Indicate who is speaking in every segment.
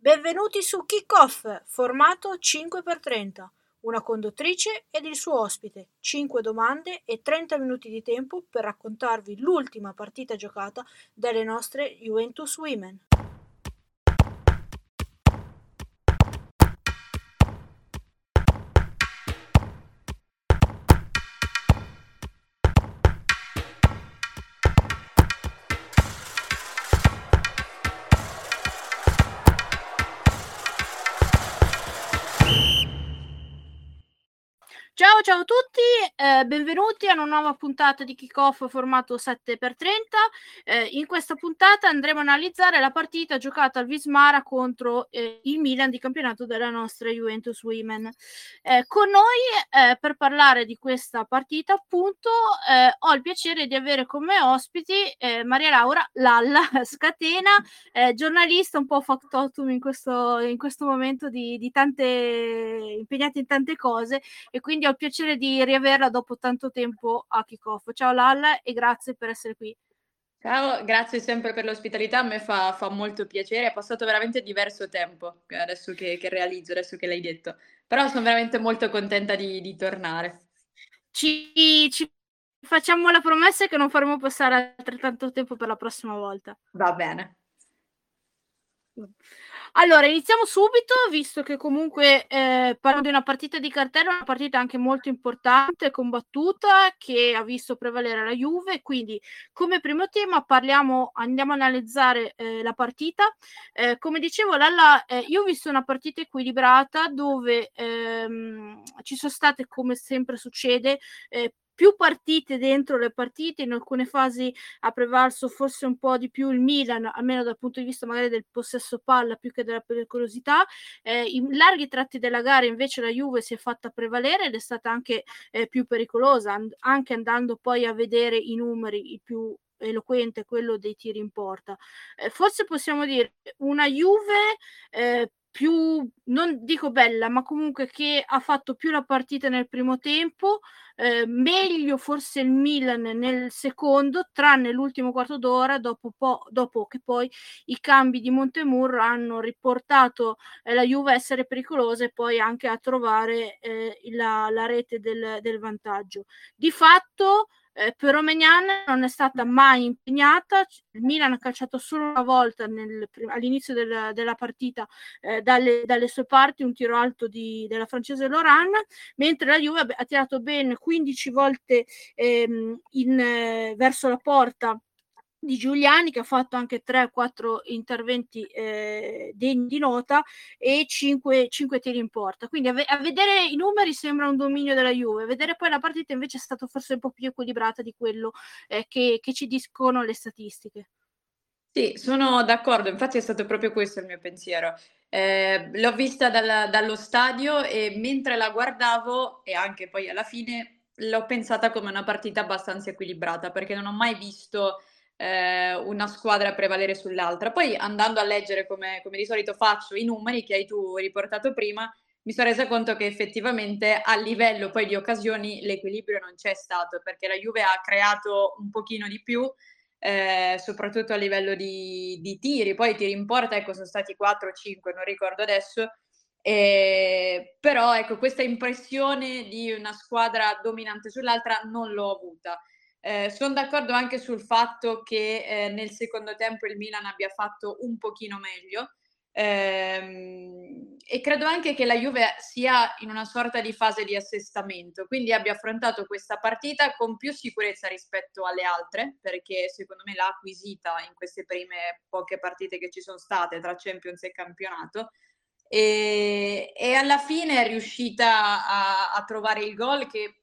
Speaker 1: Benvenuti su Kick-Off, formato 5x30. Una conduttrice ed il suo ospite, 5 domande e 30 minuti di tempo per raccontarvi l'ultima partita giocata dalle nostre Juventus Women. Ciao, ciao a tutti, eh, benvenuti a una nuova puntata di Kickoff formato 7x30. Eh, in questa puntata andremo a analizzare la partita giocata al Vismara contro eh, il Milan di campionato della nostra Juventus Women. Eh, con noi eh, per parlare di questa partita, appunto, eh, ho il piacere di avere come ospiti Maria Laura Lalla Scatena, giornalista un po' factotum in questo, in questo momento di, di tante impegnati in tante cose e quindi ho il piacere di riaverla dopo tanto tempo a Kickoff. Ciao Lalla e grazie per essere qui.
Speaker 2: Ciao, grazie sempre per l'ospitalità, a me fa, fa molto piacere, è passato veramente diverso tempo adesso che, che, realizzo, adesso che l'hai detto, però sono veramente molto contenta di, di tornare.
Speaker 1: Ci, ci, facciamo la promessa che non faremo passare altrettanto tempo per la prossima volta.
Speaker 2: Va bene.
Speaker 1: Allora, iniziamo subito, visto che comunque eh, parliamo di una partita di cartello, una partita anche molto importante, combattuta, che ha visto prevalere la Juve. Quindi, come primo tema, parliamo, andiamo a analizzare eh, la partita. Eh, come dicevo, Lalla, eh, io ho visto una partita equilibrata dove ehm, ci sono state, come sempre succede, eh, più partite dentro le partite, in alcune fasi ha prevalso forse un po' di più il Milan, almeno dal punto di vista magari del possesso palla più che della pericolosità. Eh, in larghi tratti della gara invece la Juve si è fatta prevalere ed è stata anche eh, più pericolosa, and- anche andando poi a vedere i numeri, i più eloquente quello dei tiri in porta. Eh, forse possiamo dire una Juve eh, più, non dico bella, ma comunque che ha fatto più la partita nel primo tempo, eh, meglio forse il Milan nel secondo, tranne l'ultimo quarto d'ora, dopo, po- dopo che poi i cambi di Montemur hanno riportato eh, la Juve a essere pericolosa e poi anche a trovare eh, la, la, rete del, del vantaggio. Di fatto eh, per Romagnan non è stata mai impegnata, il Milan ha calciato solo una volta nel, all'inizio del, della partita eh, dalle, dalle, sue parti un tiro alto di, della francese Loran, mentre la Juve ha tirato ben 15 volte ehm, in, eh, verso la porta di Giuliani che ha fatto anche 3-4 interventi eh, degni di nota e 5, 5 tiri in porta. Quindi a, ve- a, vedere i numeri sembra un dominio della Juve, a vedere poi la partita invece è stata forse un po' più equilibrata di quello eh, che, che ci dicono le statistiche.
Speaker 2: Sì, sono d'accordo, infatti è stato proprio questo il mio pensiero. Eh, l'ho vista dal, dallo stadio e mentre la guardavo e anche poi alla fine l'ho pensata come una partita abbastanza equilibrata perché non ho mai visto eh, una squadra prevalere sull'altra. Poi andando a leggere come, come di solito faccio i numeri che hai tu riportato prima, mi sono resa conto che effettivamente a livello poi di occasioni l'equilibrio non c'è stato perché la Juve ha creato un pochino di più, eh, soprattutto a livello di, di, tiri, poi tiri in porta ecco, sono stati 4 o 5, non ricordo adesso, eh, però ecco, questa impressione di una squadra dominante sull'altra non l'ho avuta. Eh, sono d'accordo anche sul fatto che eh, nel secondo tempo il Milan abbia fatto un pochino meglio ehm, e credo anche che la Juve sia in una sorta di fase di assestamento, quindi abbia affrontato questa partita con più sicurezza rispetto alle altre, perché secondo me l'ha acquisita in queste prime poche partite che ci sono state tra Champions e campionato. E, e alla fine è riuscita a, a trovare il gol che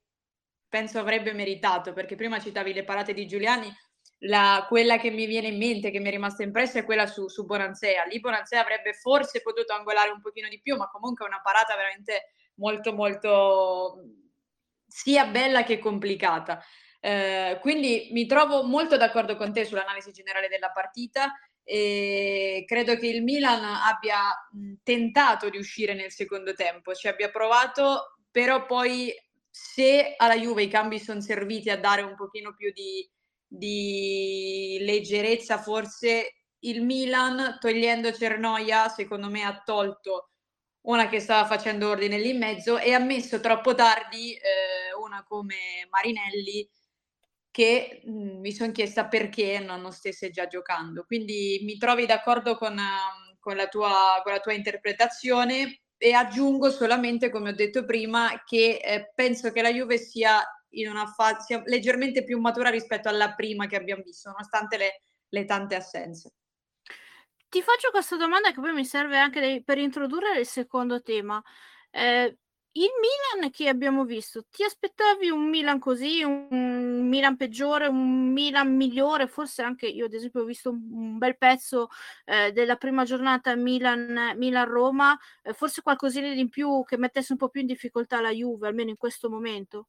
Speaker 2: penso avrebbe meritato, perché prima citavi le parate di Giuliani, la, quella che mi viene in mente, che mi è rimasta impressa, è quella su, su Bonansea. Lì Bonansea avrebbe forse potuto angolare un pochino di più, ma comunque è una parata veramente molto, molto sia bella che complicata. Eh, quindi mi trovo molto d'accordo con te sull'analisi generale della partita e credo che il Milan abbia tentato di uscire nel secondo tempo, ci abbia provato, però poi se alla Juve i cambi sono serviti a dare un pochino più di, di leggerezza, forse il Milan, togliendo Cernoia, secondo me ha tolto una che stava facendo ordine lì in mezzo e ha messo troppo tardi eh, una come Marinelli che mm, mi sono chiesta perché non, non, stesse già giocando. Quindi mi trovi d'accordo con, con, la tua, con la tua interpretazione e aggiungo solamente, come ho detto prima, che eh, penso che la Juve sia in una fase leggermente più matura rispetto alla prima che abbiamo visto, nonostante le, le tante assenze.
Speaker 1: Ti faccio questa domanda che poi mi serve anche dei, per introdurre il secondo tema. Eh, il Milan che abbiamo visto, ti aspettavi un Milan così, un Milan peggiore, un Milan migliore? Forse anche io, ad esempio, ho visto un, bel pezzo eh, della prima giornata Milan, Milan-Roma, eh, forse qualcosina di più che mettesse un po' più in difficoltà la Juve, almeno in questo momento.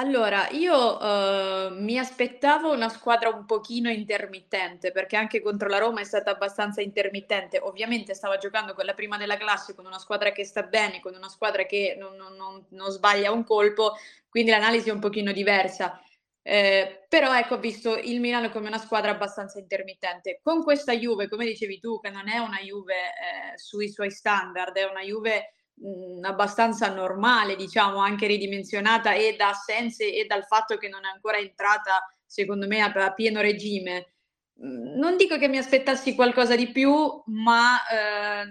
Speaker 2: Allora, io, uhm, mi aspettavo una squadra un pochino intermittente, perché anche contro la Roma è stata abbastanza intermittente. Ovviamente stava giocando con la prima della classe, con una squadra che sta bene, con una squadra che non non non non sbaglia un colpo, quindi l'analisi è un pochino diversa. Ehm, però ecco, ho visto il Milan come una squadra abbastanza intermittente. Con questa Juve, come dicevi tu, che non è una Juve, ehm, sui suoi standard, è una Juve mh, abbastanza normale, diciamo, anche ridimensionata e da assenze e dal fatto che non è ancora entrata, secondo me, a, a pieno regime. non dico che mi aspettassi qualcosa di più, ma eh,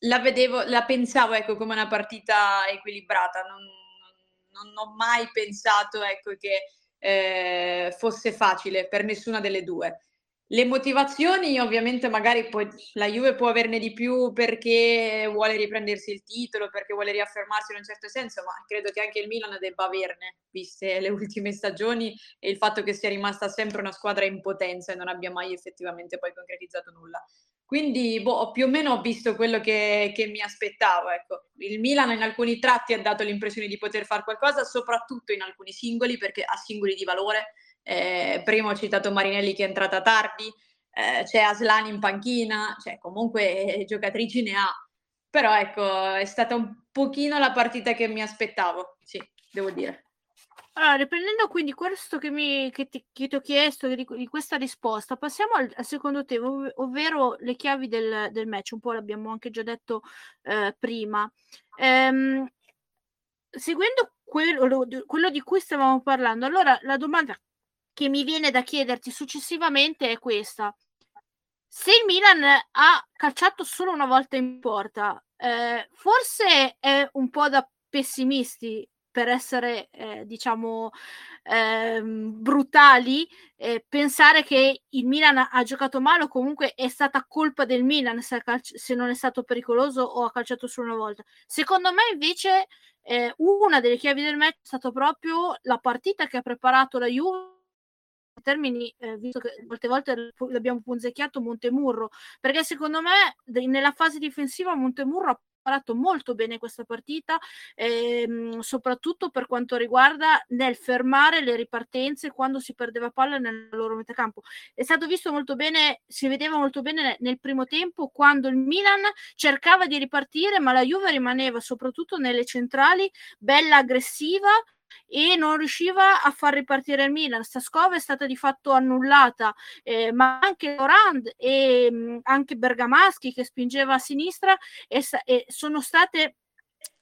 Speaker 2: la vedevo, la pensavo ecco, come una partita equilibrata. Non, non, non ho mai pensato ecco, che eh, fosse facile per nessuna delle due. Le motivazioni ovviamente magari poi la Juve può averne di più perché vuole riprendersi il titolo, perché vuole riaffermarsi in un certo senso, ma credo che anche il Milan debba averne, viste le ultime stagioni e il fatto che sia rimasta sempre una squadra in potenza e non abbia mai effettivamente poi concretizzato nulla. Quindi boh, più o meno ho visto quello che, che mi aspettavo. Ecco. Il Milan in alcuni tratti ha dato l'impressione di poter fare qualcosa, soprattutto in alcuni singoli, perché ha singoli di valore eh, prima ho citato Marinelli che è entrata tardi, eh, c'è Aslan in panchina, cioè comunque eh, giocatrici ne ha. Però ecco, è stata un pochino la partita che mi aspettavo, sì, devo dire.
Speaker 1: Allora, riprendendo quindi questo che, mi, che, ti, che ti ho chiesto, di, di, questa risposta, passiamo al, al secondo tema, ov- ovvero le chiavi del, del, match, un po' l'abbiamo anche già detto eh, prima. Ehm, seguendo quello, quello di cui stavamo parlando, allora la domanda che mi viene da chiederti successivamente è questa. Se il Milan ha calciato solo una volta in porta, eh, forse è un po' da pessimisti per essere, eh, diciamo, eh, brutali, pensare che il Milan ha giocato male o comunque è stata colpa del Milan se, calci- se non è stato pericoloso o ha calciato solo una volta. Secondo me invece eh, una delle chiavi del match è stata proprio la partita che ha preparato la Juve termini, eh, visto che molte volte l'abbiamo punzecchiato Montemurro, perché secondo me nella fase difensiva Montemurro ha preparato molto bene questa partita, ehm, soprattutto per quanto riguarda nel fermare le ripartenze quando si perdeva palla nel loro metacampo. È stato visto molto bene, si vedeva molto bene nel primo tempo quando il Milan cercava di ripartire, ma la Juve rimaneva soprattutto nelle centrali bella aggressiva e non riusciva a far ripartire il Milan. Staskova è stata di fatto annullata, eh, ma anche Orand e mh, mm, anche Bergamaschi che spingeva a sinistra e, e sono state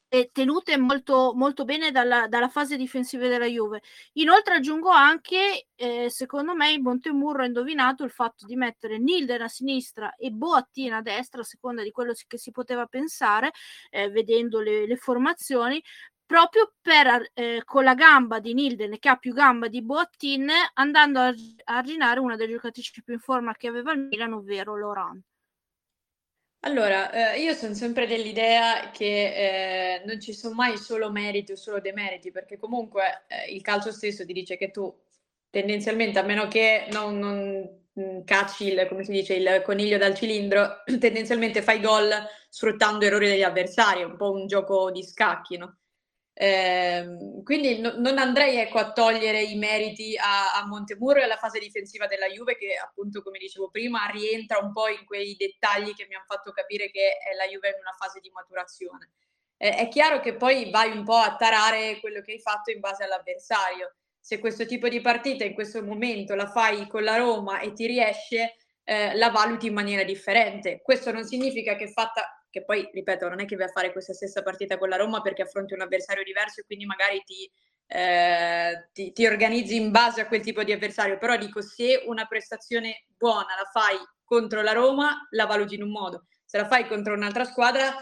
Speaker 1: eh, tenute molto, molto bene dalla, dalla, fase difensiva della Juve. Inoltre aggiungo anche, eh, secondo me, il Montemurro ha indovinato il fatto di mettere Nilden a sinistra e Boattina a destra, a seconda di quello che si poteva pensare, eh, vedendo le, le formazioni, proprio per eh, con la gamba di Nilden che ha più gamba di Boattin andando a arginare una delle giocatrici più in forma che aveva il Milan ovvero Laurent
Speaker 2: allora, eh, io sono sempre dell'idea che eh, non ci sono mai solo meriti o solo demeriti, perché comunque eh, il calcio stesso ti dice che tu tendenzialmente, a meno che non, non mm, cacci il, come si dice, il coniglio dal cilindro, tendenzialmente fai gol sfruttando errori degli avversari, è un po' un gioco di scacchi, no? Eh, quindi no, non andrei ecco, a togliere i meriti a, a Montemurro e alla fase difensiva della Juve che appunto come dicevo prima rientra un po' in quei dettagli che mi hanno fatto capire che è la Juve in una fase di maturazione. Eh, è chiaro che poi vai un po' a tarare quello che hai fatto in base all'avversario. Se questo tipo di partita in questo momento la fai con la Roma e ti riesce, eh, la valuti in maniera differente. Questo non significa che fatta, che poi, ripeto, non è che vai a fare questa stessa partita con la Roma perché affronti un avversario diverso e quindi magari ti, eh, ti, ti organizzi in base a quel tipo di avversario, però dico se una prestazione buona la fai contro la Roma, la valuti in un modo, se la fai contro un'altra squadra,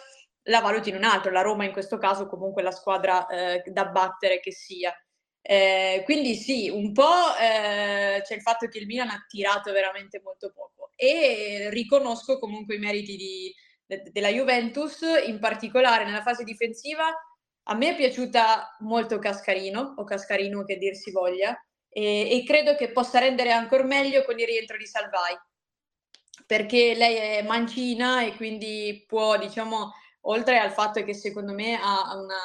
Speaker 2: la valuti in un altro. La Roma in questo caso comunque la squadra eh, da battere che sia. Eh, quindi sì, un po' eh, c'è il fatto che il Milan ha tirato veramente molto poco e riconosco comunque i meriti di, de, della Juventus, in particolare nella fase difensiva. A me è piaciuta molto Cascarino, o Cascarino che dir si voglia, e, e credo che possa rendere ancora meglio con il rientro di Salvai, perché lei è mancina e quindi può, diciamo, oltre al fatto che secondo me ha una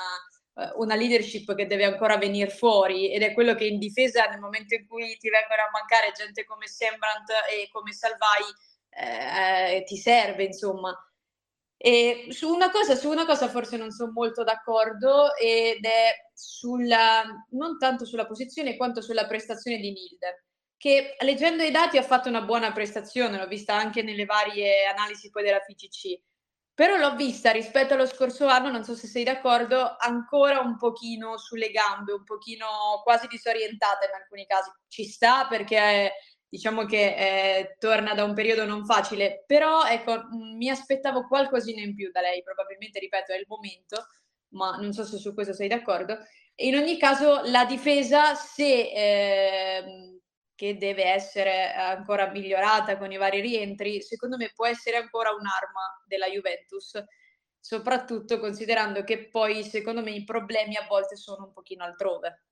Speaker 2: eh, una leadership che deve ancora venire fuori ed è quello che in difesa nel momento in cui ti vengono a mancare gente come Sembrant e come Salvai eh, eh, ti serve insomma e su una cosa, su una cosa forse non sono molto d'accordo ed è sulla, non tanto sulla posizione quanto sulla prestazione di Nilde che leggendo i dati ha fatto una buona prestazione, l'ho vista anche nelle varie analisi poi della FICC però l'ho vista rispetto allo scorso anno, non so se sei d'accordo, ancora un pochino sulle gambe, un pochino quasi disorientata in alcuni casi. Ci sta perché diciamo che eh, torna da un periodo non facile, però ecco, mi aspettavo qualcosina in più da lei, probabilmente, ripeto, è il momento, ma non so se su questo sei d'accordo. In ogni caso, la difesa, se eh, che deve essere ancora migliorata con i vari rientri, secondo me può essere ancora un'arma della Juventus, soprattutto considerando che poi secondo me i problemi a volte sono un pochino altrove.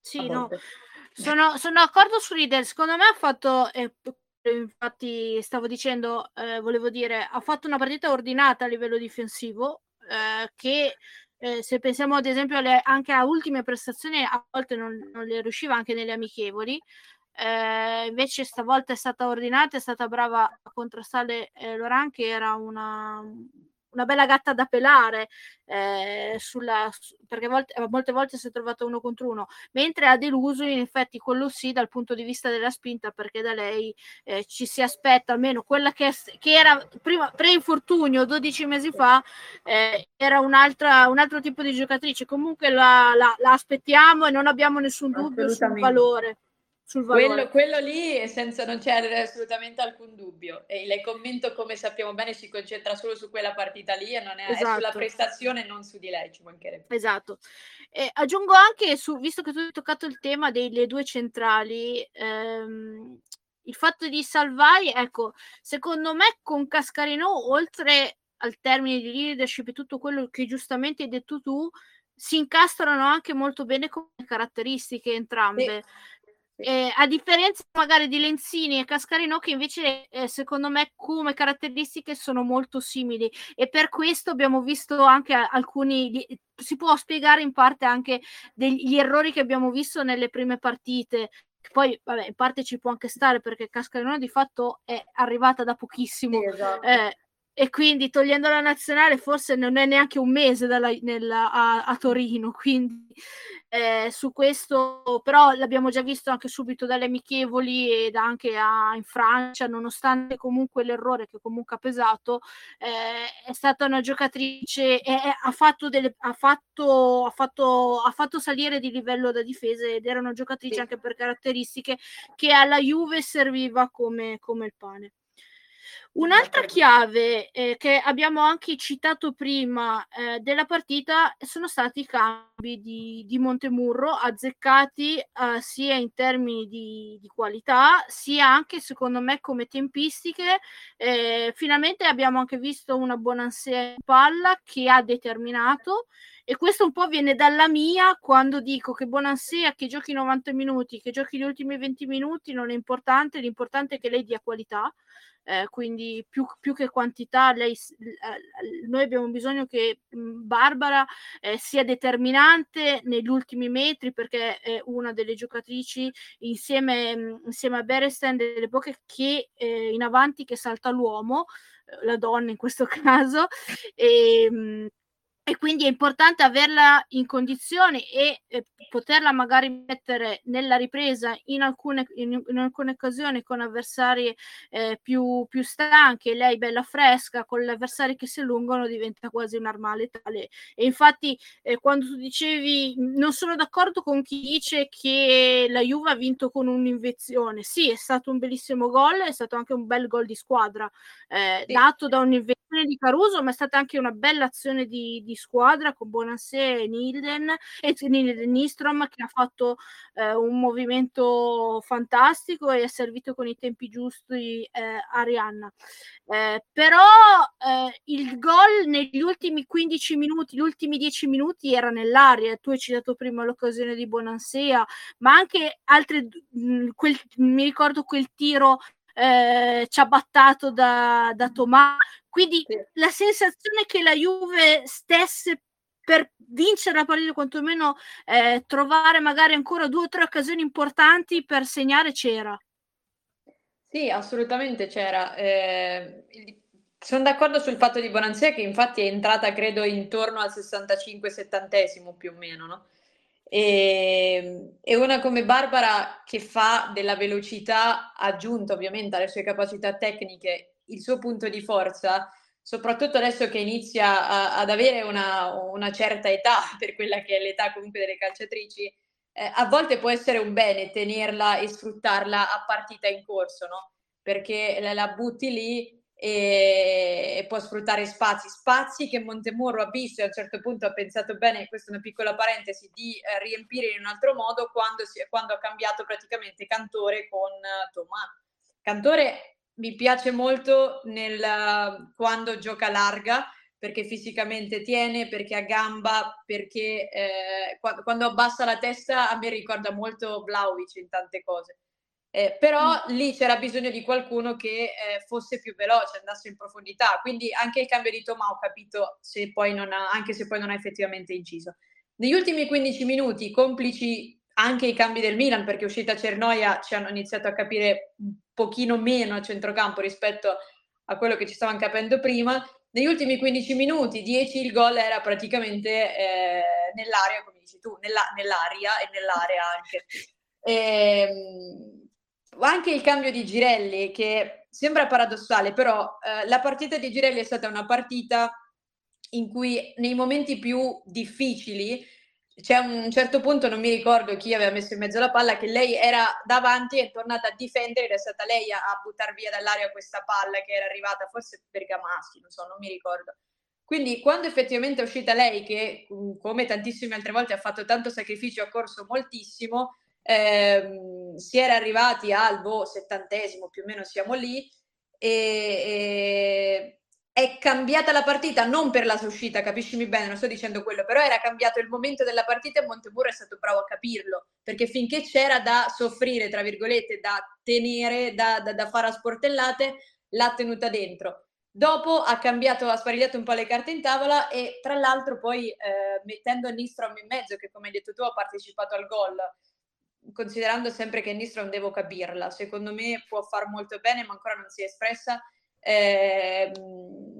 Speaker 1: Sì, no, sono, sono d'accordo su Riddle, secondo me ha fatto, eh, infatti stavo dicendo, eh, volevo dire, ha fatto una partita ordinata a livello difensivo, eh, che eh, se pensiamo ad esempio alle, anche a ultime prestazioni, a volte non, non le riusciva anche nelle amichevoli, eh, invece stavolta è stata ordinata, è stata brava a contrastare eh, Loran che era una, una bella gatta da pelare eh, sulla, perché volte, molte volte si è trovato uno contro uno. Mentre ha deluso in effetti quello sì dal punto di vista della spinta perché da lei eh, ci si aspetta almeno quella che, che era prima pre-infortunio 12 mesi fa eh, era un'altra, un altro tipo di giocatrice. Comunque la, la, la aspettiamo e non abbiamo nessun dubbio sul valore
Speaker 2: sul valore. Quello, quello lì senza, non c'è assolutamente alcun dubbio. E il commento, come sappiamo bene, si concentra solo su quella partita lì e non è, esatto. è sulla prestazione, non su di lei, ci mancherebbe.
Speaker 1: Esatto. E aggiungo anche, su, visto che tu hai toccato il tema delle due centrali, ehm, il fatto di Salvai, ecco, secondo me con Cascarino, oltre al termine di leadership e tutto quello che giustamente hai detto tu, si incastrano anche molto bene come caratteristiche entrambe. Sì. Eh, a differenza magari di Lenzini e Cascarino, che invece eh, secondo me come caratteristiche sono molto simili e per questo abbiamo visto anche alcuni, si può spiegare in parte anche degli errori che abbiamo visto nelle prime partite. Poi, vabbè, in parte ci può anche stare perché Cascarino di fatto è arrivata da pochissimo. Esatto. eh, e quindi togliendo la nazionale forse non è neanche un mese dalla, nella, a, a, Torino, quindi eh, su questo però l'abbiamo già visto anche subito dalle amichevoli ed anche a, in Francia, nonostante comunque l'errore che comunque ha pesato, eh, è stata una giocatrice, e ha, fatto delle, ha, fatto, ha, fatto, ha fatto salire di livello da difesa ed era una giocatrice sì. anche per caratteristiche che alla Juve serviva come, come il pane. Un'altra chiave eh, che abbiamo anche citato prima eh, della partita sono stati i cambi di, di Montemurro azzeccati eh, sia in termini di, di, qualità sia anche secondo me come tempistiche. Eh, finalmente abbiamo anche visto una buona in palla che ha determinato e questo un po' viene dalla mia quando dico che Bonansea che giochi 90 minuti, che giochi gli ultimi 20 minuti non è importante, l'importante è che lei dia qualità eh, quindi più, più, che quantità, lei, eh, noi abbiamo bisogno che mh, Barbara eh, sia determinante negli ultimi metri perché è una delle giocatrici insieme, mh, insieme a Beresten delle poche che eh, in avanti che salta l'uomo, eh, la donna in questo caso. E, mh, e quindi è importante averla in condizione e eh, poterla magari mettere nella ripresa in alcune, in, in alcune occasioni con avversari eh, più, più stanchi lei bella fresca con gli avversari che si allungano diventa quasi un'arma letale e infatti eh, quando tu dicevi non sono d'accordo con chi dice che la Juve ha vinto con un'invenzione sì è stato un bellissimo gol è stato anche un bel gol di squadra eh, sì. dato da un'invenzione di Caruso ma è stata anche una bella azione di, di squadra con Bonassè e Nilden e Nistrom che ha fatto eh, un movimento fantastico e è servito con i tempi giusti eh, Arianna. Eh, però eh, il gol negli ultimi 15 minuti, gli ultimi 10 minuti era nell'aria. Tu hai citato prima l'occasione di Bonansea, ma anche altre, mh, quel, mi ricordo quel tiro eh, ciabattato da, da Tomà. Quindi sì. la sensazione che la Juve stesse per vincere la partita, quantomeno eh, trovare magari ancora due o tre occasioni importanti per segnare c'era.
Speaker 2: Sì, assolutamente c'era. Eh, sono d'accordo sul fatto di Bonanzia che infatti è entrata credo intorno al 65-70 più o meno, no? E, e, una come Barbara che fa della velocità aggiunta ovviamente alle sue capacità tecniche il suo punto di forza, soprattutto adesso che inizia a, ad avere una, una, certa età, per quella che è l'età comunque delle calciatrici, eh, a volte può essere un bene tenerla e sfruttarla a partita in corso, no? Perché la, la butti lì e, può sfruttare spazi, spazi che Montemurro ha visto e a un certo punto ha pensato bene, questa è una piccola parentesi, di eh, riempire in un altro modo quando, si, quando ha cambiato praticamente Cantore con uh, Tomà. Cantore mi piace molto nel, quando gioca larga perché fisicamente tiene, perché ha gamba, perché eh, quando, quando, abbassa la testa a me ricorda molto Vlaovic in tante cose. Eh, però mm. lì c'era bisogno di qualcuno che eh, fosse più veloce, andasse in profondità. Quindi anche il cambio di Tomà ho capito, se poi non ha, anche se poi non ha effettivamente inciso. Negli ultimi 15 minuti, complici anche i cambi del Milan, perché uscita Cernoia ci hanno iniziato a capire un pochino meno a centrocampo rispetto a quello che ci stavano capendo prima. Negli ultimi 15 minuti, 10 il gol era praticamente eh, nell'area, come dici tu, nella, nell'aria e nell'area anche. E, ehm, anche il cambio di Girelli, che sembra paradossale, però eh, la partita di Girelli è stata una partita in cui nei momenti più difficili c'è un certo punto, non mi ricordo chi aveva messo in mezzo la palla, che lei era davanti e è tornata a difendere ed è stata lei a, a buttare via dall'aria questa palla che era arrivata, forse per Gamassi, non so, non mi ricordo. Quindi quando effettivamente è uscita lei, che mm, come tantissime altre volte ha fatto tanto sacrificio, ha corso moltissimo, ehm, si era arrivati al boh, settantesimo, più o meno siamo lì, e, e è cambiata la partita non per la sua uscita, capiscimi bene, non sto dicendo quello, però era cambiato il momento della partita e Montemurro è stato bravo a capirlo, perché finché c'era da soffrire, tra virgolette, da tenere, da, da, da fare a sportellate, l'ha tenuta dentro. Dopo ha cambiato, ha sparigliato un po' le carte in tavola e tra l'altro poi eh, mettendo Nistrom in mezzo, che come hai detto tu ha partecipato al gol, considerando sempre che Nistrom devo capirla, secondo me può far molto bene ma ancora non si è espressa eh,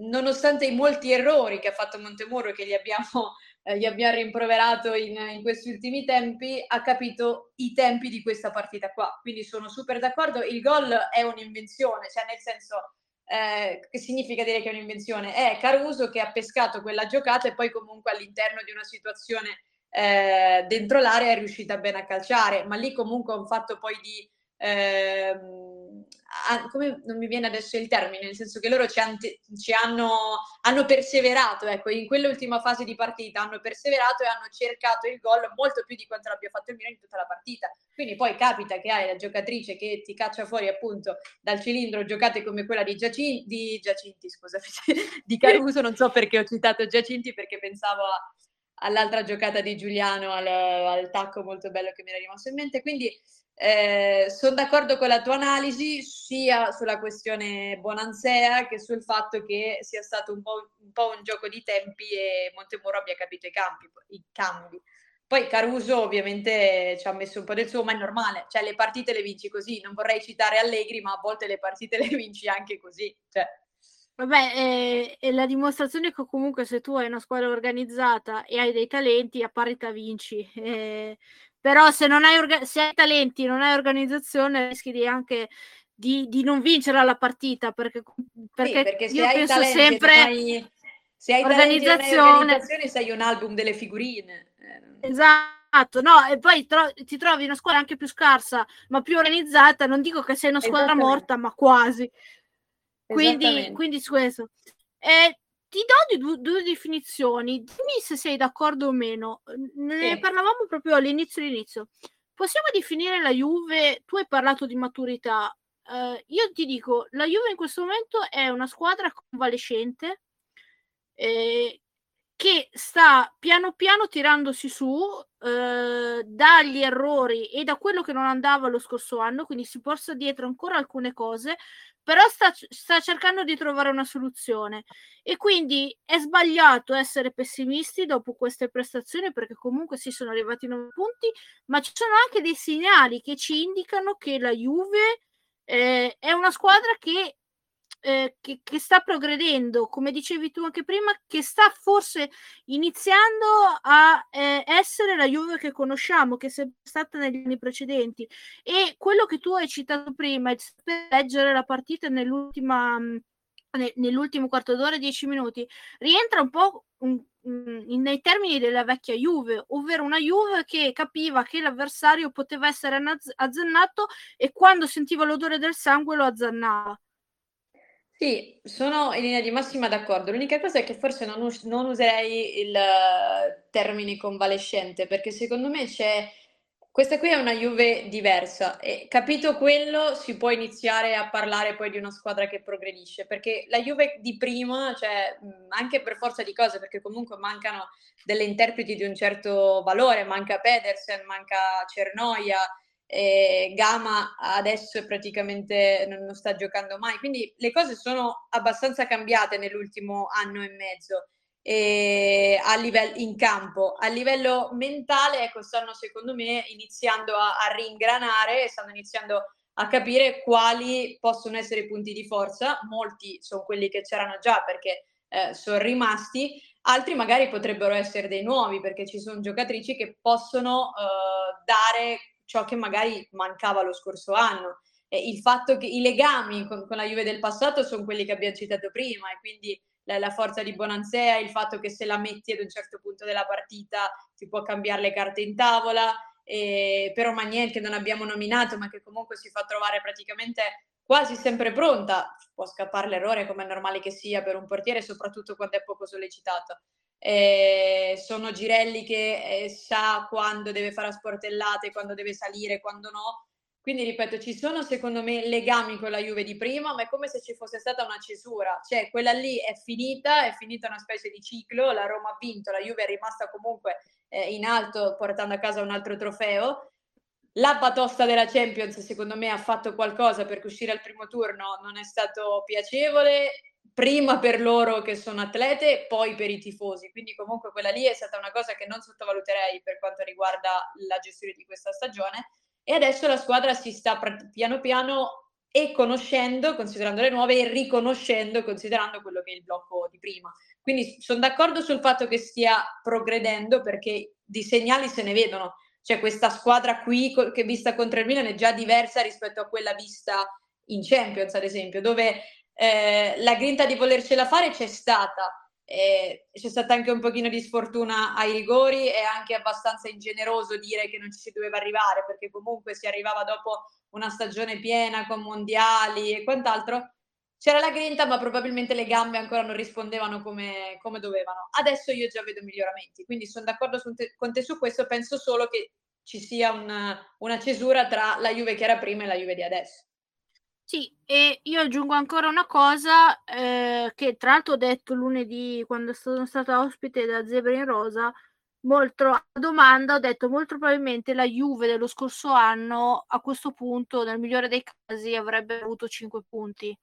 Speaker 2: nonostante i molti errori che ha fatto Montemurro che gli abbiamo, eh, gli abbiamo rimproverato in, in, questi ultimi tempi, ha capito i tempi di questa partita qua. Quindi sono super d'accordo. Il gol è un'invenzione, cioè nel senso eh, che significa dire che è un'invenzione? È Caruso che ha pescato quella giocata e poi comunque all'interno di una situazione eh, dentro l'area è riuscita bene a calciare, ma lì comunque un fatto poi di... Ehm, come non mi viene adesso il termine, nel senso che loro ci, ante, ci hanno, hanno, perseverato, ecco, in quell'ultima fase di partita hanno perseverato e hanno cercato il gol molto più di quanto l'abbia fatto il Milan in tutta la partita. Quindi poi capita che hai la giocatrice che ti caccia fuori appunto dal cilindro giocate come quella di, Giacinti, di Giacinti, scusa, di Caruso, non so perché ho citato Giacinti perché pensavo a, all'altra giocata di Giuliano, al, al tacco molto bello che mi era rimasto in mente. Quindi eh, sono d'accordo con la tua analisi sia sulla questione Bonansea che sul fatto che sia stato un po', un, po un gioco di tempi e Montemuro abbia capito i, campi, i cambi. Poi Caruso ovviamente ci ha messo un po' del suo, ma è normale, cioè le partite le vinci così. Non vorrei citare Allegri, ma a volte le partite le vinci anche così. Cioè.
Speaker 1: Vabbè, è, è, la dimostrazione che comunque se tu hai una squadra organizzata e hai dei talenti, a parità vinci. Eh, però se non hai, orga- se hai talenti e non hai organizzazione, rischi di anche di, di non vincere la partita perché,
Speaker 2: perché, sì, perché io penso talenti, sempre hai, se hai
Speaker 1: organizzazione,
Speaker 2: organizzazione sei un album delle figurine.
Speaker 1: Eh, esatto, no, e poi tro- ti trovi una squadra anche più scarsa, ma più organizzata. Non dico che sei una squadra morta, ma quasi. Quindi, quindi su questo. Eh, ti do due, due, definizioni, dimmi se sei d'accordo o meno. Ne sì. parlavamo proprio all'inizio, all'inizio. Possiamo definire la Juve, tu hai parlato di maturità, uh, io ti dico, la Juve in questo momento è una squadra convalescente eh, che sta piano piano tirandosi su eh, dagli errori e da quello che non andava lo scorso anno, quindi si porta dietro ancora alcune cose, però sta, sta, cercando di trovare una soluzione. E quindi è sbagliato essere pessimisti dopo queste prestazioni perché comunque si sono arrivati 9 punti, ma ci sono anche dei segnali che ci indicano che la Juve eh, è una squadra che, eh, che, che, sta progredendo, come dicevi tu anche prima, che sta forse iniziando a eh, essere la Juve che conosciamo, che è stata negli anni precedenti. E quello che tu hai citato prima, il leggere la partita nell'ultima nell'ultimo quarto d'ora, dieci minuti, rientra un po' un, un, nei termini della vecchia Juve, ovvero una Juve che capiva che l'avversario poteva essere azzannato e quando sentiva l'odore del sangue lo azzannava.
Speaker 2: Sì, sono in linea di massima d'accordo. L'unica cosa è che forse non, us- non userei il termine convalescente, perché secondo me c'è questa qui è una Juve diversa e capito quello si può iniziare a parlare poi di una squadra che progredisce, perché la Juve di prima, cioè anche per forza di cose, perché comunque mancano delle interpreti di un certo valore, manca Pedersen, manca Cernoia, eh, Gama adesso è praticamente non, non sta giocando mai, quindi le cose sono abbastanza cambiate nell'ultimo anno e mezzo e a livello in campo. A livello mentale, ecco, stanno secondo me iniziando a, a ringranare, stanno iniziando a capire quali possono essere i punti di forza. Molti sono quelli che c'erano già perché eh, sono rimasti, altri magari potrebbero essere dei nuovi perché ci sono giocatrici che possono eh, dare ciò che magari mancava lo scorso anno. E il fatto che i legami con, con la Juve del passato sono quelli che abbiamo citato prima e quindi la, la, forza di Bonansea, il fatto che se la metti ad un certo punto della partita ti può cambiare le carte in tavola, e, però Magnier che non abbiamo nominato ma che comunque si fa trovare praticamente quasi sempre pronta, può scappare l'errore come è normale che sia per un portiere, soprattutto quando è poco sollecitato. Eh, sono Girelli che eh, sa quando deve fare a sportellate, quando deve salire, quando no, quindi ripeto, ci sono secondo me legami con la Juve di prima, ma è come se ci fosse stata una cesura, cioè quella lì è finita, è finita una specie di ciclo, la Roma ha vinto, la Juve è rimasta comunque eh, in alto portando a casa un altro trofeo. La batosta della Champions secondo me ha fatto qualcosa perché uscire al primo turno non è stato piacevole, prima per loro che sono atlete, poi per i tifosi. Quindi comunque quella lì è stata una cosa che non sottovaluterei per quanto riguarda la gestione di questa stagione e adesso la squadra si sta piano piano e conoscendo, considerando le nuove, e riconoscendo, considerando quello che è il blocco di prima. Quindi sono d'accordo sul fatto che stia progredendo perché di segnali se ne vedono. C'è questa squadra qui che vista contro il Milan è già diversa rispetto a quella vista in Champions, ad esempio, dove eh, la grinta di volercela fare c'è stata, eh, c'è stata anche un pochino di sfortuna ai rigori e anche abbastanza ingeneroso dire che non ci si doveva arrivare perché comunque si arrivava dopo una stagione piena con mondiali e quant'altro. C'era la grinta, ma probabilmente le gambe ancora non rispondevano come, come dovevano. Adesso io già vedo miglioramenti, quindi sono d'accordo te, con te su questo. Penso solo che ci sia una, una cesura tra la Juve che era prima e la Juve di adesso.
Speaker 1: Sì, e io aggiungo ancora una cosa eh, che tra l'altro ho detto lunedì quando sono stata ospite da Zebra in Rosa, molto a domanda ho detto molto probabilmente la Juve dello scorso anno a questo punto nel migliore dei casi avrebbe avuto 5 punti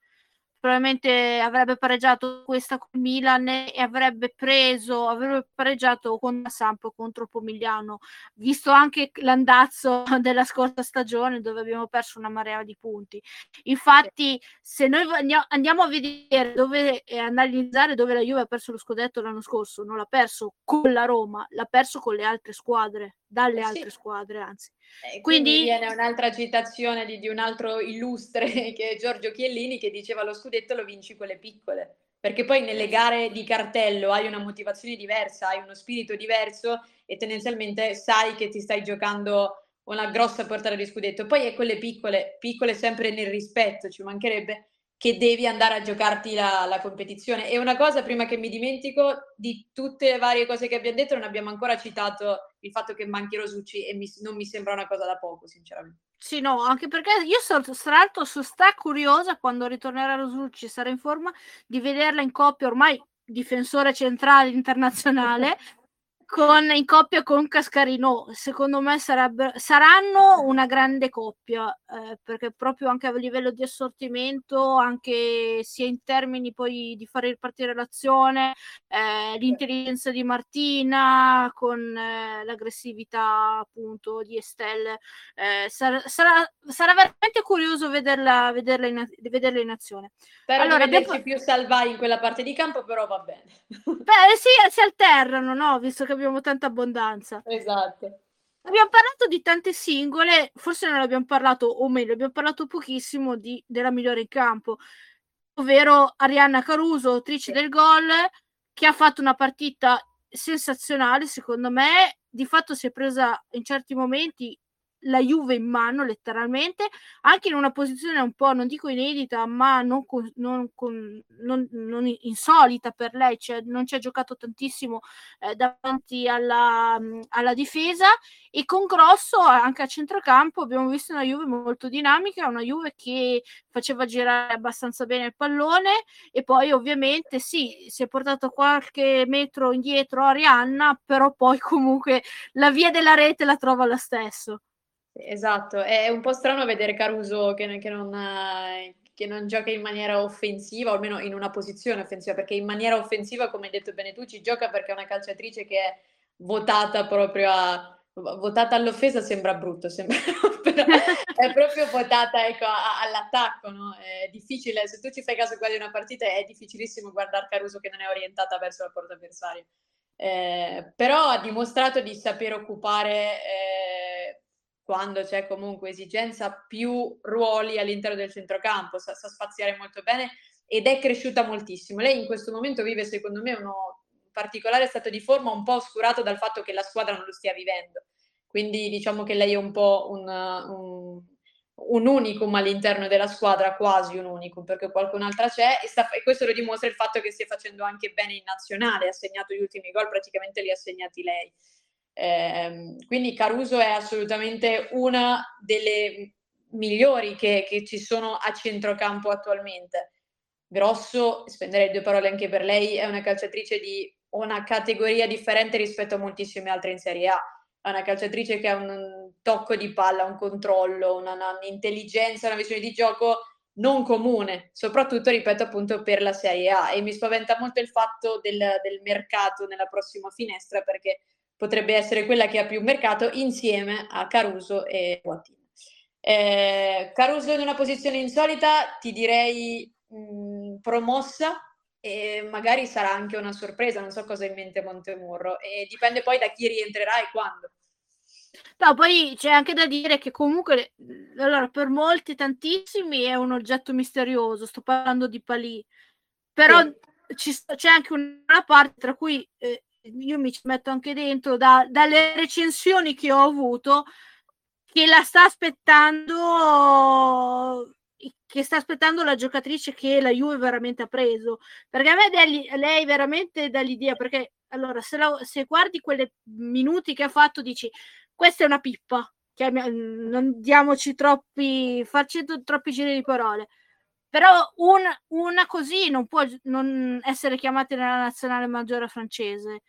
Speaker 1: probabilmente avrebbe pareggiato questa con Milan e avrebbe preso, avrebbe pareggiato con Sampo contro Pomigliano, visto anche l'andazzo della scorsa stagione dove abbiamo perso una marea di punti. Infatti, se noi andiamo a vedere dove e analizzare dove la Juve ha perso lo scudetto l'anno scorso, non l'ha perso con la Roma, l'ha perso con le altre squadre, dalle eh sì. altre squadre, anzi.
Speaker 2: Eh, quindi, quindi viene un'altra citazione di, di, un altro illustre che è Giorgio Chiellini che diceva lo scudetto lo vinci con le piccole perché poi nelle gare di cartello hai una motivazione diversa, hai uno spirito diverso e tendenzialmente sai che ti stai giocando una grossa portata di scudetto. Poi è quelle piccole, piccole sempre nel rispetto, ci mancherebbe, che devi andare a giocarti la, la, competizione. E una cosa, prima che mi dimentico, di tutte le varie cose che abbiamo detto, non abbiamo ancora citato il fatto che manchi Rosucci e mi, non mi sembra una cosa da poco, sinceramente.
Speaker 1: Sì, no, anche perché io sono, tra l'altro sono sta curiosa quando ritornerà Rosucci sarà in forma di vederla in coppia ormai difensore centrale internazionale con, in coppia con Cascarino, secondo me saranno una grande coppia, eh, perché proprio anche a livello di assortimento, anche sia in termini poi di fare ripartire l'azione, eh, l'intelligenza di Martina con eh, l'aggressività appunto di Estelle, eh, sarà, sarà, sarà, veramente curioso vederla, vederla, in, vederla in azione.
Speaker 2: Spero allora, di vederci abbiamo... più salvai in quella parte di campo, però va bene.
Speaker 1: Beh, sì, si alternano, no? Visto che abbiamo tanta abbondanza.
Speaker 2: Esatto.
Speaker 1: Abbiamo parlato di tante singole, forse non abbiamo parlato, o meglio, abbiamo parlato pochissimo di, della migliore in campo, ovvero Arianna Caruso, autrice del gol, che ha fatto una partita sensazionale, secondo me. Di fatto si è presa in certi momenti la Juve in mano letteralmente, anche in una posizione un po', non dico inedita, ma non, con, non, con, non, non insolita per lei, cioè non ci ha giocato tantissimo eh, davanti alla, alla, difesa e con Grosso anche a centrocampo abbiamo visto una Juve molto dinamica, una Juve che faceva girare abbastanza bene il pallone e poi ovviamente sì, si è portato qualche metro indietro Arianna, però poi comunque la via della rete la trova lo stesso.
Speaker 2: Esatto, è un po' strano vedere Caruso che, che, non, che, non, gioca in maniera offensiva, o almeno in una posizione offensiva, perché in maniera offensiva, come hai detto bene tu, ci gioca perché è una calciatrice che è votata proprio a... Votata all'offesa sembra brutto, sembra, è proprio votata ecco, a, all'attacco. No? È difficile, se tu ci fai caso qua di una partita, è difficilissimo guardare Caruso che non è orientata verso la porta avversaria. Eh, però ha dimostrato di saper occupare eh, quando c'è comunque esigenza più ruoli all'interno del centrocampo, sa, sa, spaziare molto bene ed è cresciuta moltissimo. Lei in questo momento vive secondo me uno particolare stato di forma un po' oscurato dal fatto che la squadra non lo stia vivendo. Quindi diciamo che lei è un po' un, un, un unicum all'interno della squadra, quasi un unicum, perché qualcun'altra c'è e, sta, e, questo lo dimostra il fatto che stia facendo anche bene in nazionale, ha segnato gli ultimi gol, praticamente li ha segnati lei. Eh, quindi Caruso è assolutamente una delle migliori che, che, ci sono a centrocampo attualmente. Grosso, spenderei due parole anche per lei, è una calciatrice di una categoria differente rispetto a moltissime altre in Serie A. È una calciatrice che ha un tocco di palla, un controllo, una, un'intelligenza, una visione di gioco non comune, soprattutto, ripeto, appunto per la Serie A. E mi spaventa molto il fatto del, del mercato nella prossima finestra perché potrebbe essere quella che ha più mercato insieme a Caruso e Boatini. Eh, Caruso in una posizione insolita, ti direi mh, promossa e magari sarà anche una sorpresa, non so cosa ha in mente Montemurro e dipende poi da chi rientrerà e quando.
Speaker 1: No, poi c'è anche da dire che comunque allora, per molti, tantissimi è un oggetto misterioso, sto parlando di Palì, però sì. ci, c'è anche una parte tra cui eh, io mi ci metto anche dentro da, dalle recensioni che ho avuto che la sta aspettando che sta aspettando la giocatrice che la Juve veramente ha preso. Perché a me lei, lei veramente dà l'idea perché allora se, la, se guardi quelle minuti che ha fatto dici questa è una pippa non diamoci troppi farci troppi giri di parole. Però un, una così non può non essere chiamata nella nazionale maggiore francese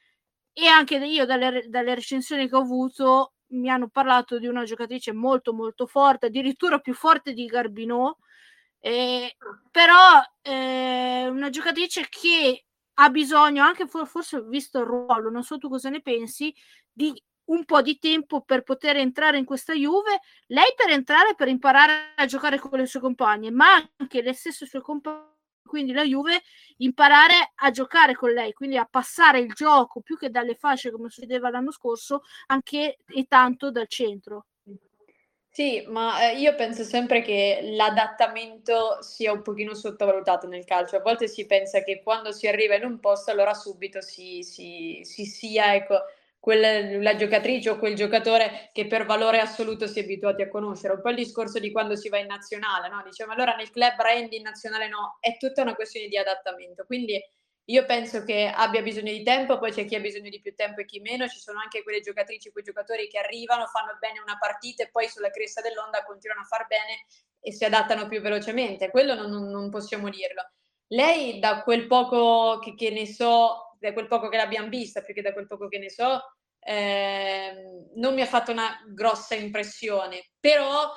Speaker 1: e anche io dalle, dalle recensioni che ho avuto mi hanno parlato di una giocatrice molto molto forte, addirittura più forte di Garbinot, Eh, però eh, una giocatrice che ha bisogno, anche forse visto il ruolo, non so tu cosa ne pensi, di un po' di tempo per poter entrare in questa Juve, lei per entrare, per imparare a giocare con le sue compagne, ma anche le stesse sue compagne, quindi la Juve imparare a giocare con lei, quindi a passare il gioco più che dalle fasce come succedeva l'anno scorso, anche e tanto dal centro.
Speaker 2: Sì, ma eh, io penso sempre che l'adattamento sia un pochino sottovalutato nel calcio. A volte si pensa che quando si arriva in un posto allora subito si, si, si sia, ecco, quel, la giocatrice o quel giocatore che per valore assoluto si è abituati a conoscere. Un po' il discorso di quando si va in nazionale, no? Diciamo allora nel club rendi, in nazionale no, è tutta una questione di adattamento. Quindi io penso che abbia bisogno di tempo, poi c'è chi ha bisogno di più tempo e chi meno, ci sono anche quelle giocatrici, quei giocatori che arrivano, fanno bene una partita e poi sulla cresta dell'onda continuano a far bene e si adattano più velocemente, quello non, non possiamo dirlo. Lei da quel poco che, che, ne so, da quel poco che l'abbiamo vista, più che da quel poco che ne so, eh, non mi ha fatto una grossa impressione, però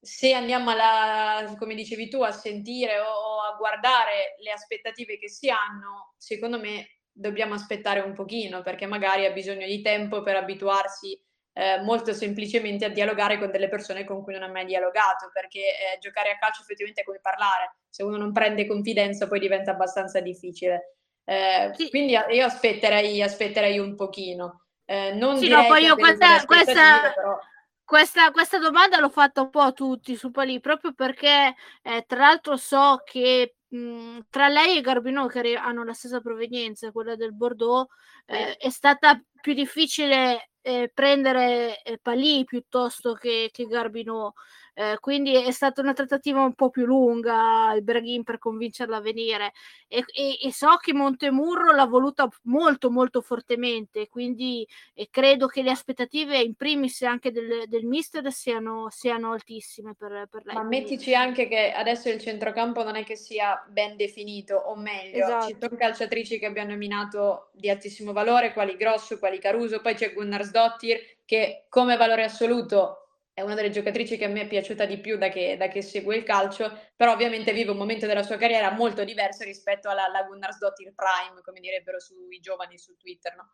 Speaker 2: se andiamo alla, come dicevi tu, a sentire o a guardare le aspettative che si hanno, secondo me dobbiamo aspettare un pochino perché magari ha bisogno di tempo per abituarsi eh, molto semplicemente a dialogare con delle persone con cui non ha mai dialogato perché eh, giocare a calcio effettivamente è come parlare. Se uno non prende confidenza poi diventa abbastanza difficile eh, sì. quindi io aspetterei, aspetterei un pochino eh, non sì, no, poi io questa,
Speaker 1: questa, però... questa, questa, domanda l'ho fatta un po' a tutti su Palì, proprio perché eh, tra l'altro so che mh, tra lei e Garbino, che hanno la stessa provenienza, quella del Bordeaux, eh, è stata più difficile eh, prendere eh, Palì piuttosto che, che Garbino. Eh, quindi è stata una trattativa un po' più lunga il Braghin per convincerla a venire e, e, e, so che Montemurro l'ha voluta molto molto fortemente quindi credo che le aspettative in primis anche del, del mister siano, siano altissime per, per, lei
Speaker 2: ma mettici anche che adesso il centrocampo non è che sia ben definito o meglio esatto. ci sono calciatrici che abbiamo nominato di altissimo valore quali Grosso, quali Caruso poi c'è Gunnarsdottir che come valore assoluto è una delle giocatrici che a me è piaciuta di più da che, da che segue il calcio, però ovviamente vive un momento della sua carriera molto diverso rispetto alla, alla Gunnarsdottir Prime, come direbbero sui giovani su Twitter, no?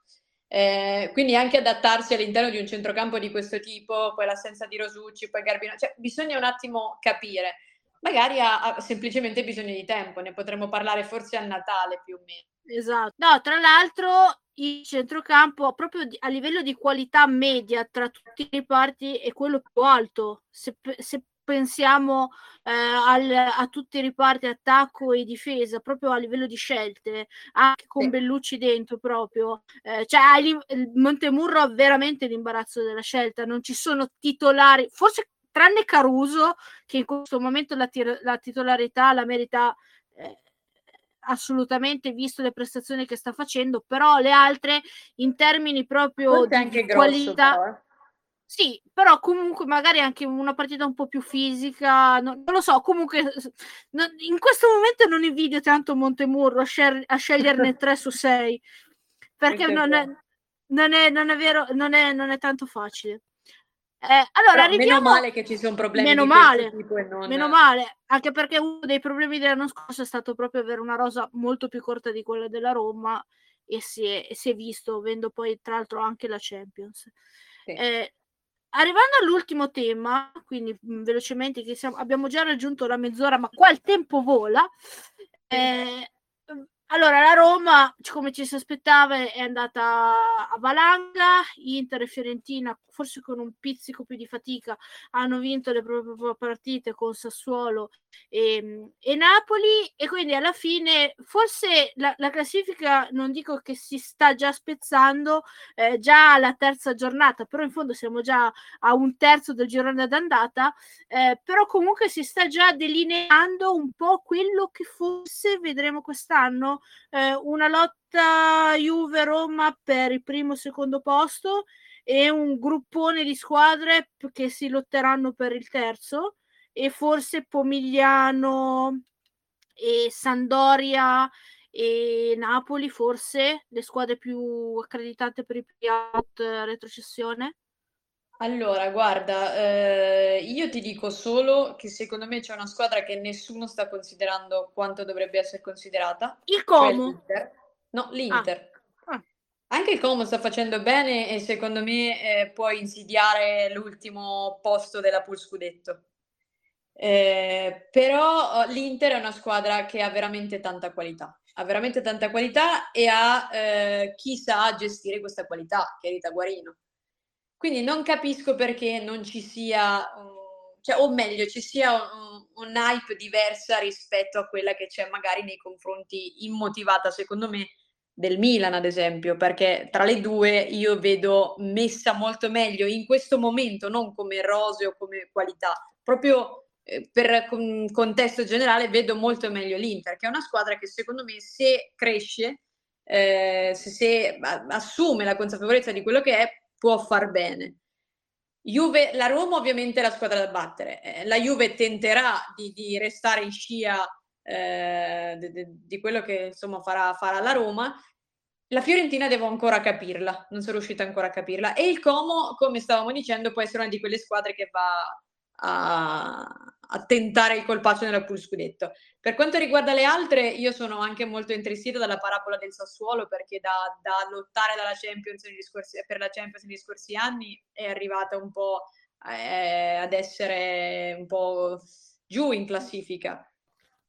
Speaker 2: eh, quindi anche adattarsi all'interno di un centrocampo di questo tipo, poi l'assenza di Rosucci, poi Garbino, cioè bisogna un attimo capire, magari ha, ha semplicemente bisogno di tempo, ne potremmo parlare forse a Natale più o meno.
Speaker 1: Esatto. No, tra l'altro il centrocampo proprio a livello di qualità media tra tutti i reparti è quello più alto. Se, se pensiamo eh, al, a tutti i reparti attacco e difesa, proprio a livello di scelte, anche con Bellucci dentro proprio. Eh, cioè, Montemurro ha veramente l'imbarazzo della scelta, non ci sono titolari, forse tranne Caruso, che in questo momento la, tir- la titolarità la merita eh, assolutamente visto le prestazioni che sta facendo, però le altre in termini proprio Forse
Speaker 2: di anche qualità però, eh.
Speaker 1: Sì, però comunque magari anche una partita un po' più fisica, non, non lo so, comunque non, in questo momento non invidio tanto Montemurro a, scer- a sceglierne 3 su 6, perché non è, non è, non è vero, non è, non è tanto facile. Eh, allora, arriviamo...
Speaker 2: Meno male che ci sono problemi
Speaker 1: meno male, non... meno male, anche perché uno dei problemi dell'anno scorso è stato proprio avere una rosa molto più corta di quella della Roma e si è, si è visto, avendo poi tra l'altro anche la Champions. Sì. Eh, arrivando all'ultimo tema, quindi mh, velocemente, che siamo, abbiamo già raggiunto la mezz'ora, ma qua il tempo vola. Eh, allora, la Roma, come ci si aspettava, è andata a valanga, Inter e Fiorentina, forse con un pizzico più di fatica, hanno vinto le proprie partite con Sassuolo e, e Napoli e quindi alla fine forse la, la, classifica non dico che si sta già spezzando eh, già alla terza giornata, però in fondo siamo già a un terzo del girone d'andata, eh, però comunque si sta già delineando un po' quello che forse vedremo quest'anno eh, una lotta Juve-Roma per il primo e secondo posto e un gruppone di squadre che si lotteranno per il terzo e forse Pomigliano e Sandoria e Napoli forse le squadre più accreditate per i playout retrocessione
Speaker 2: Allora, guarda, eh, io ti dico solo che secondo me c'è una squadra che nessuno sta considerando quanto dovrebbe essere considerata.
Speaker 1: Il cioè Como.
Speaker 2: L'Inter. No, l'Inter. Ah. Ah. Anche il Como sta facendo bene e secondo me eh, può insidiare l'ultimo posto della pool scudetto. Eh, però oh, l'Inter è una squadra che ha veramente tanta qualità, ha veramente tanta qualità e ha eh, chi sa gestire questa qualità, che è Rita Guarino. Quindi non capisco perché non ci sia, um, cioè, o meglio, ci sia un, un, hype diversa rispetto a quella che c'è magari nei confronti immotivata, secondo me, del Milan, ad esempio, perché tra le due io vedo messa molto meglio in questo momento, non come rose o come qualità, proprio eh, per con, contesto generale vedo molto meglio l'Inter, che è una squadra che secondo me se cresce, eh, se, se assume la consapevolezza di quello che è, può far bene. Juve, la Roma ovviamente è la squadra da battere, eh, la Juve tenterà di, di restare in scia eh, di, di, quello che insomma farà, farà la Roma. La Fiorentina devo ancora capirla, non sono riuscita ancora a capirla. E il Como, come stavamo dicendo, può essere una di quelle squadre che va a, a tentare il colpaccio nella pool scudetto. Per quanto riguarda le altre, io sono anche molto intristita dalla parabola del Sassuolo perché da, da lottare Champions scorsi, per la Champions negli scorsi anni è arrivata un po' eh, ad essere un po' giù in classifica.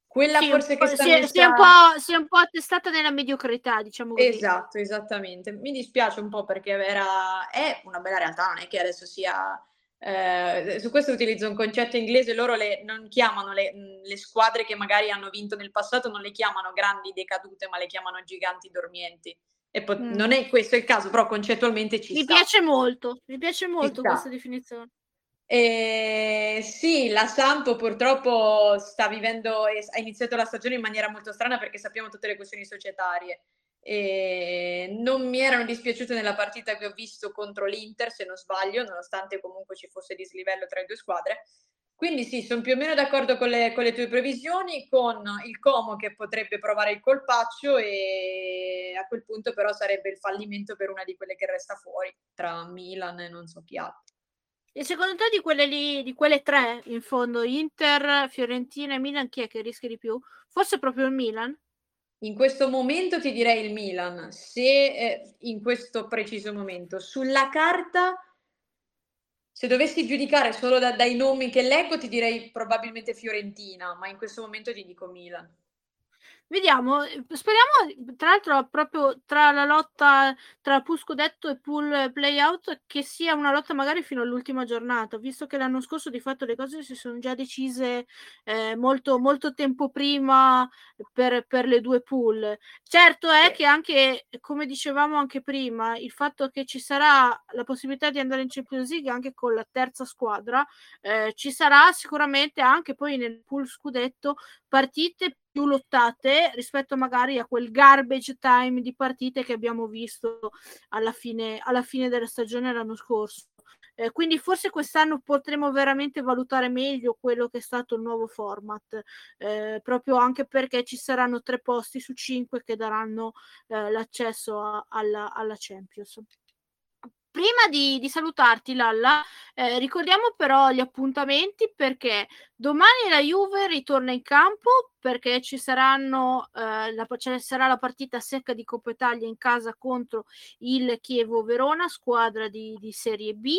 Speaker 1: Quella sì, forse che sta si, è, si, è un po', si è un po' attestata nella mediocrità, diciamo così.
Speaker 2: Esatto, esattamente. Mi dispiace un po' perché era, è una bella realtà, non è che adesso sia eh, su questo utilizzo un concetto inglese, loro le, non chiamano le, le, squadre che magari hanno vinto nel passato, non le chiamano grandi decadute, ma le chiamano giganti dormienti. E po- mm. non è questo il caso, però concettualmente ci
Speaker 1: mi
Speaker 2: sta.
Speaker 1: Mi piace molto, mi piace molto questa definizione.
Speaker 2: Eh, sì, la Sampo purtroppo sta vivendo, ha iniziato la stagione in maniera molto strana perché sappiamo tutte le questioni societarie e non mi erano dispiaciute nella partita che ho visto contro l'Inter, se non sbaglio, nonostante comunque ci fosse dislivello tra le due squadre. Quindi sì, sono più o meno d'accordo con le, con le tue previsioni, con il Como che potrebbe provare il colpaccio e a quel punto però sarebbe il fallimento per una di quelle che resta fuori, tra Milan e non so chi altro.
Speaker 1: E secondo te di quelle lì, di quelle tre in fondo, Inter, Fiorentina e Milan, chi è che rischia di più? Forse proprio il Milan?
Speaker 2: In questo momento ti direi il Milan, se eh, in questo preciso momento. Sulla carta, se dovessi giudicare solo da, dai nomi che leggo, ti direi probabilmente Fiorentina, ma in questo momento ti dico Milan.
Speaker 1: Vediamo, ehm, speriamo tra l'altro proprio tra la lotta tra pool scudetto e pool playout che sia una lotta magari fino all'ultima giornata, visto che l'anno scorso di fatto le cose si sono già decise eh, molto, molto tempo prima per, per le due pool. Certo è che anche, come dicevamo anche prima, il fatto che ci sarà la possibilità di andare in Champions League anche con la terza squadra, eh, ci sarà sicuramente anche poi nel pool scudetto partite più lottate rispetto magari a quel garbage time di partite che abbiamo visto alla fine, alla fine della stagione l'anno scorso. Eh, quindi forse quest'anno potremo veramente valutare meglio quello che è stato il nuovo format, eh, proprio anche perché ci saranno tre posti su cinque che daranno eh, l'accesso a, alla, alla Champions. Prima di, di salutarti, Lalla, eh, ricordiamo però gli appuntamenti perché domani la Juve ritorna in campo perché ci saranno eh, la, cioè sarà la partita secca di Coppa Italia in casa contro il Chievo Verona, squadra di, di Serie B.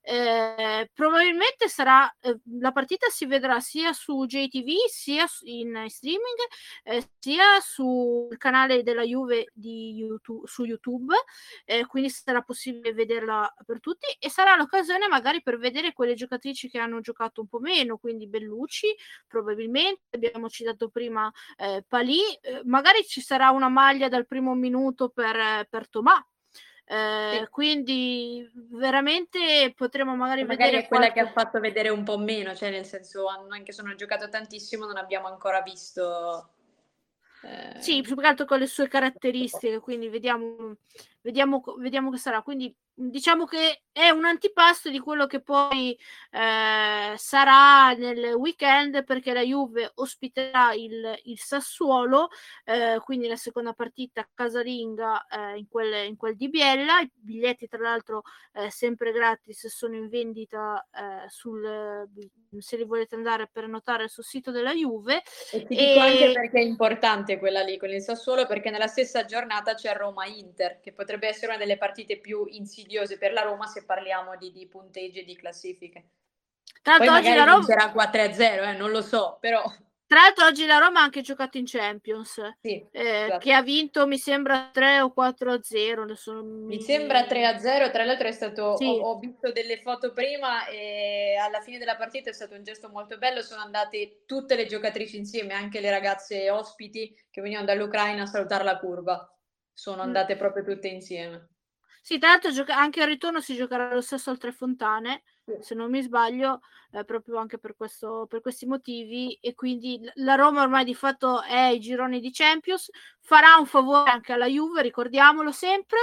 Speaker 1: Eh, probabilmente sarà eh, la partita si vedrà sia su JTV sia in streaming, eh, sia sul canale della Juve YouTube, su YouTube, eh, quindi sarà possibile vederla per tutti e sarà l'occasione magari per vedere quelle giocatrici che hanno giocato un po' meno, quindi Bellucci probabilmente abbiamo citato prima eh, Palì, eh, magari ci sarà una maglia dal primo minuto per, per Tomà. Eh, sì. Quindi veramente potremo magari,
Speaker 2: magari
Speaker 1: vedere
Speaker 2: è quella qualche... che ha fatto vedere un po' meno, cioè nel senso anche se sono giocato tantissimo non abbiamo ancora visto
Speaker 1: eh... Sì, più che altro con le sue caratteristiche, quindi vediamo, vediamo, vediamo che sarà. Quindi diciamo che è un antipasto di quello che poi eh, sarà nel weekend perché la Juve ospiterà il, il Sassuolo, eh, quindi la seconda partita casalinga eh, in, quel, in quel di Biella. I biglietti, tra l'altro, eh, sempre gratis, sono in vendita eh, sul, se li volete andare per notare sul sito della Juve.
Speaker 2: E ti dico anche perché è importante quella lì con il Sassuolo, perché nella stessa giornata c'è Roma-Inter, che potrebbe essere una delle partite più insidiose per la Roma se parliamo di, di punteggi e di classifiche. Tra Poi magari la Roma... vincerà 4-0, eh, non lo so, però...
Speaker 1: Tra l'altro oggi la Roma ha anche giocato in Champions, sì, eh, esatto. che ha vinto mi sembra 3 o 4 0.
Speaker 2: Sono... Mi sembra 3 0, tra l'altro è stato, sì. ho, ho, visto delle foto prima e alla fine della partita è stato un gesto molto bello, sono andate tutte le giocatrici insieme, anche le ragazze ospiti che venivano dall'Ucraina a salutare la curva, sono mm. andate proprio tutte insieme.
Speaker 1: Sì, tra l'altro gioca- anche al ritorno si giocherà lo stesso al Tre Fontane, sì. se non mi sbaglio, eh, proprio anche per, questo, per questi motivi. E quindi la Roma ormai di fatto è ai gironi di Champions, farà un favore anche alla Juve, ricordiamolo sempre,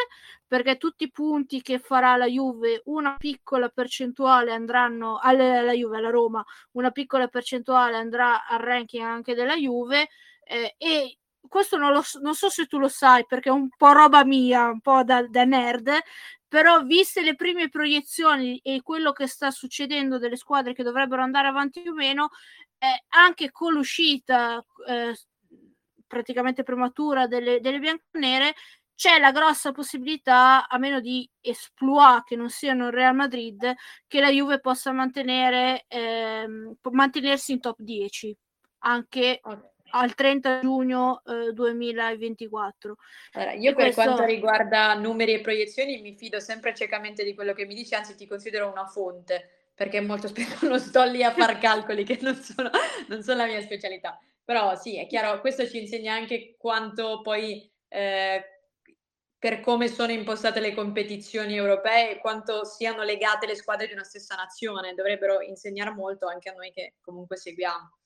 Speaker 1: perché tutti i punti che farà la Juve, una piccola percentuale andranno alla, alla Juve, alla Roma, una piccola percentuale andrà al ranking anche della Juve. Eh, e questo non, lo, non so se tu lo sai perché è un po' roba mia, un po' da, da nerd, però viste le prime proiezioni e quello che sta succedendo delle squadre che dovrebbero andare avanti o meno, eh, anche con l'uscita eh, praticamente prematura delle, delle bianconere, c'è la grossa possibilità, a meno di esploit che non siano il Real Madrid, che la Juve possa mantenere, ehm, mantenersi in top 10 anche okay al 30 giugno eh, 2024.
Speaker 2: Allora, io e per questo... quanto riguarda numeri e proiezioni mi fido sempre ciecamente di quello che mi dici, anzi ti considero una fonte, perché molto spesso non sto lì a far calcoli che non sono, non sono la mia specialità. Però sì, è chiaro, questo ci insegna anche quanto poi... Eh, per come sono impostate le competizioni europee e quanto siano legate le squadre di una stessa nazione. Dovrebbero insegnare molto anche a noi che comunque seguiamo.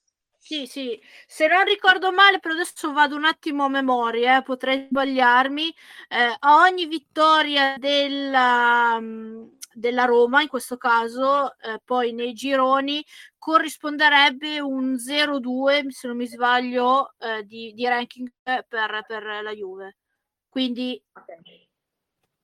Speaker 1: Sì, sì, se non ricordo male, però adesso vado un attimo a memoria, eh, potrei sbagliarmi. Eh, a ogni vittoria della, mm, della, Roma, in questo caso, eh, poi nei gironi, corrisponderebbe un 0-2, se non mi sbaglio, eh, di, di, ranking per, per, la Juve. Quindi okay.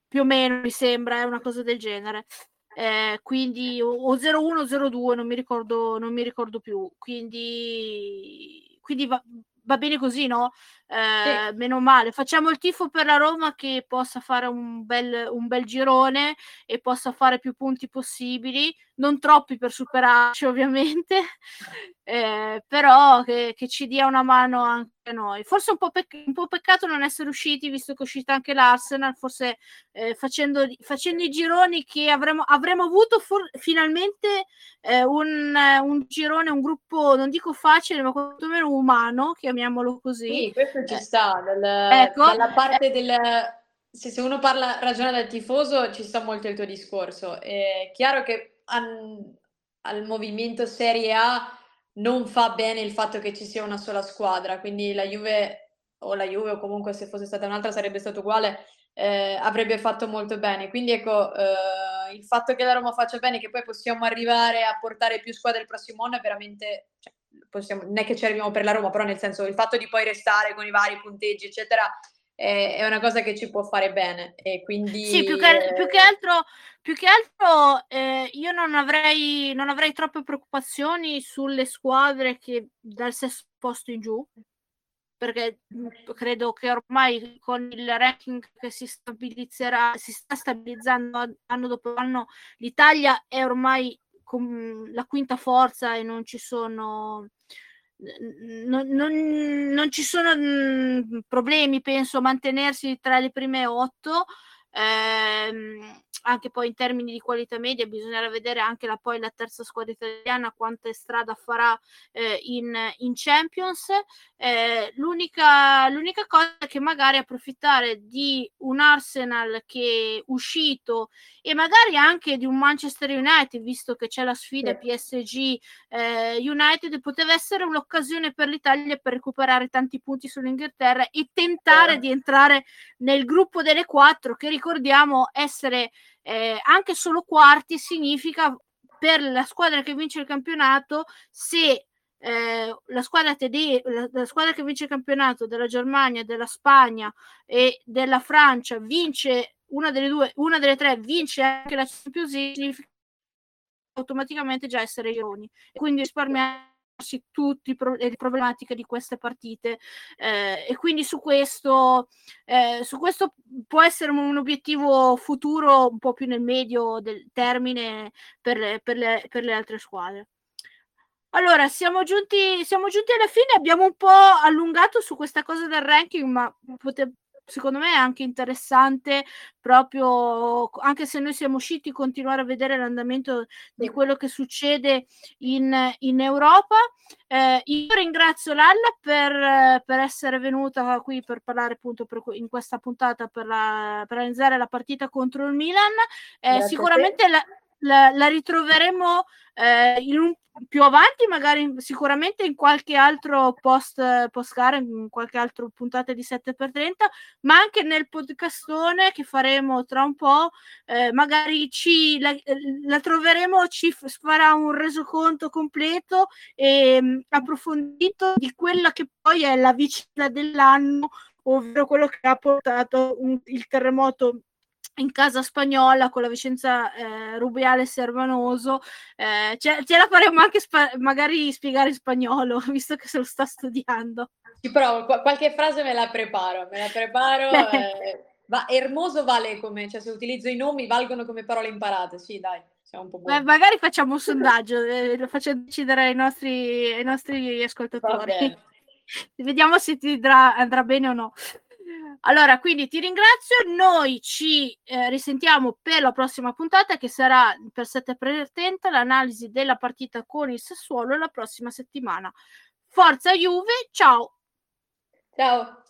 Speaker 1: più o meno mi sembra è una cosa del genere eh, quindi o 01 o 02 non mi ricordo non mi ricordo più. Quindi quindi va, va bene così no eh, sì. meno male facciamo il tifo per la Roma che possa fare un bel, un bel girone e possa fare più punti possibili non troppi per superarci ovviamente eh, però che, che, ci dia una mano anche a noi. Forse un po', pec- un po', peccato non essere usciti, visto che è uscita anche l'Arsenal, forse eh, facendo, facendo, i gironi che avremmo, avremmo avuto for- finalmente eh, un, un, girone, un gruppo, non dico facile, ma quantomeno umano, chiamiamolo così.
Speaker 2: Sì, questo ci sta, dal, ecco, dalla parte del... Se, se uno parla, ragiona del tifoso, ci sta molto il tuo discorso. È chiaro che an, al movimento Serie A non fa bene il fatto che ci sia una sola squadra, quindi la Juve o la Juve o comunque se fosse stata un'altra sarebbe stato uguale, eh, avrebbe fatto molto bene. Quindi ecco, eh, il fatto che la Roma faccia bene, che poi possiamo arrivare a portare più squadre il prossimo anno è veramente... Cioè, possiamo, non è che ci arriviamo per la Roma, però nel senso il fatto di poi restare con i vari punteggi, eccetera, è, una cosa che ci può fare bene. E quindi,
Speaker 1: sì, più che, più che altro, più che altro eh, io non avrei, non avrei troppe preoccupazioni sulle squadre che dal sesto posto in giù, perché credo che ormai con il ranking che si stabilizzerà, si sta stabilizzando anno dopo anno, l'Italia è ormai la quinta forza e non ci sono non, non, non, ci sono mh, problemi, penso, a mantenersi tra le prime otto. Ehm, anche poi in termini di qualità media bisognerà vedere anche la, poi la terza squadra italiana quanta strada farà eh, in, in, Champions eh, l'unica, l'unica cosa è che magari approfittare di un Arsenal che è uscito e magari anche di un Manchester United visto che c'è la sfida. PSG eh, United poteva essere un'occasione per l'Italia per recuperare tanti punti sull'Inghilterra e tentare sì. di entrare nel gruppo delle quattro che ricordiamo essere eh, anche solo quarti significa per la squadra che vince il campionato se eh, la, squadra tede- la, la, squadra che vince il campionato della Germania, della Spagna e della Francia vince una delle due, una delle tre vince anche la Champions League, significa automaticamente già essere ironi e quindi risparmiarsi tutte le problematiche di queste partite eh, e quindi su questo, eh, su questo può essere un obiettivo futuro un po' più nel medio del termine per le, per le, per le altre squadre. Allora, siamo giunti, siamo giunti alla fine, abbiamo un po' allungato su questa cosa del ranking, ma pote- secondo me è anche interessante proprio, anche se noi siamo usciti, continuare a vedere l'andamento di quello che succede in, in Europa. Eh, io ringrazio Lalla per, per, essere venuta qui per parlare appunto per, in questa puntata per, la, per analizzare la partita contro il Milan. Eh, sicuramente la, la, la ritroveremo eh, un, più avanti, magari sicuramente in qualche altro post, post gara, in qualche altra puntata di 7x30, ma anche nel podcastone che faremo tra un po', eh, magari ci, la, la, troveremo, ci farà un resoconto completo e mh, mm, approfondito di quella che poi è la vicenda dell'anno, ovvero quello che ha portato un, il terremoto in casa spagnola con la Vicenza eh, Rubiale Servanoso. Eh, ce, ce, la faremo anche spa- magari spiegare in spagnolo, visto che se lo sta studiando.
Speaker 2: Ci provo, Qu- qualche frase me la preparo, me la preparo. Eh, ma Ermoso vale come, cioè se utilizzo i nomi valgono come parole imparate, sì dai. Siamo un po'
Speaker 1: Beh, magari facciamo un sondaggio, eh, lo facciamo decidere ai nostri, ai nostri ascoltatori. Vediamo se ti andrà, andrà bene o no. Allora, quindi ti ringrazio. Noi ci eh, risentiamo per la prossima puntata che sarà per 7 pretenta l'analisi della partita con il Sassuolo la prossima settimana. Forza Juve, ciao.
Speaker 2: Ciao.